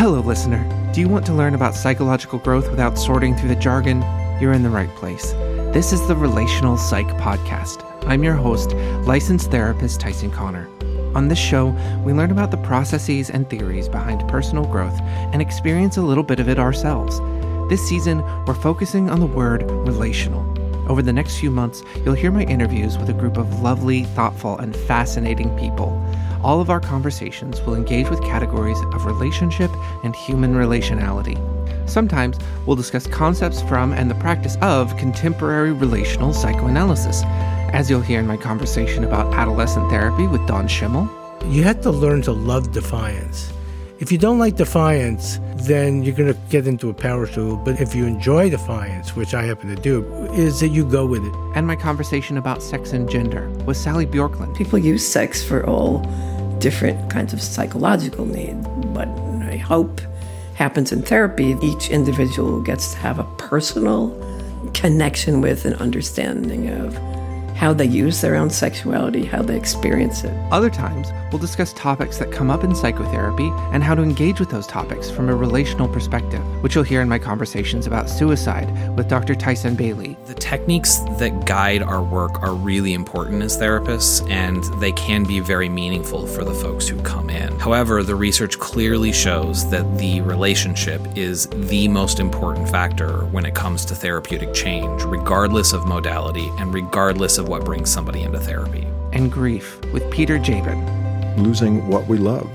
Hello, listener. Do you want to learn about psychological growth without sorting through the jargon? You're in the right place. This is the Relational Psych Podcast. I'm your host, licensed therapist Tyson Connor. On this show, we learn about the processes and theories behind personal growth and experience a little bit of it ourselves. This season, we're focusing on the word relational. Over the next few months, you'll hear my interviews with a group of lovely, thoughtful, and fascinating people. All of our conversations will engage with categories of relationship and human relationality. Sometimes we'll discuss concepts from and the practice of contemporary relational psychoanalysis, as you'll hear in my conversation about adolescent therapy with Don Schimmel. You have to learn to love defiance. If you don't like defiance, then you're going to get into a power struggle. But if you enjoy defiance, which I happen to do, is that you go with it. And my conversation about sex and gender with Sally Bjorklund. People use sex for all different kinds of psychological needs, but I hope happens in therapy. Each individual gets to have a personal connection with and understanding of how they use their own sexuality, how they experience it. Other times, we'll discuss topics that come up in psychotherapy and how to engage with those topics from a relational perspective, which you'll hear in my conversations about suicide with Dr. Tyson Bailey. The techniques that guide our work are really important as therapists, and they can be very meaningful for the folks who come in. However, the research clearly shows that the relationship is the most important factor when it comes to therapeutic change, regardless of modality and regardless of what brings somebody into therapy. And grief with Peter Jabin. Losing what we love.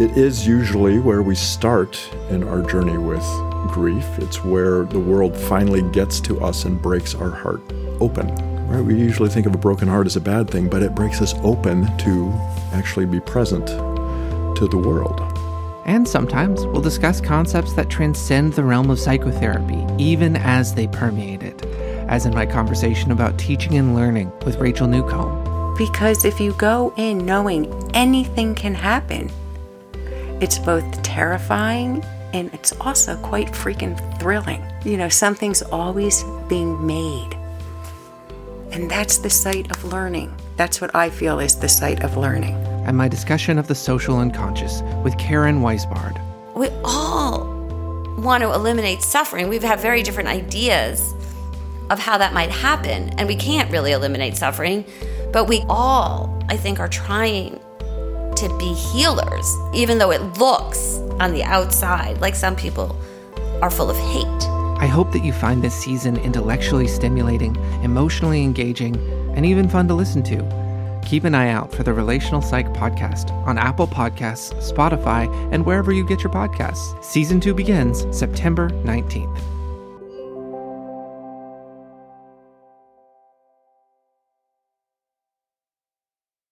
It is usually where we start in our journey with grief. It's where the world finally gets to us and breaks our heart open. Right? We usually think of a broken heart as a bad thing, but it breaks us open to actually be present to the world. And sometimes we'll discuss concepts that transcend the realm of psychotherapy, even as they permeate it as in my conversation about teaching and learning with Rachel Newcomb. Because if you go in knowing anything can happen, it's both terrifying and it's also quite freaking thrilling. You know, something's always being made. And that's the site of learning. That's what I feel is the site of learning. And my discussion of the social unconscious with Karen Weisbard. We all want to eliminate suffering. We have very different ideas of how that might happen. And we can't really eliminate suffering, but we all, I think, are trying to be healers, even though it looks on the outside like some people are full of hate. I hope that you find this season intellectually stimulating, emotionally engaging, and even fun to listen to. Keep an eye out for the Relational Psych podcast on Apple Podcasts, Spotify, and wherever you get your podcasts. Season 2 begins September 19th.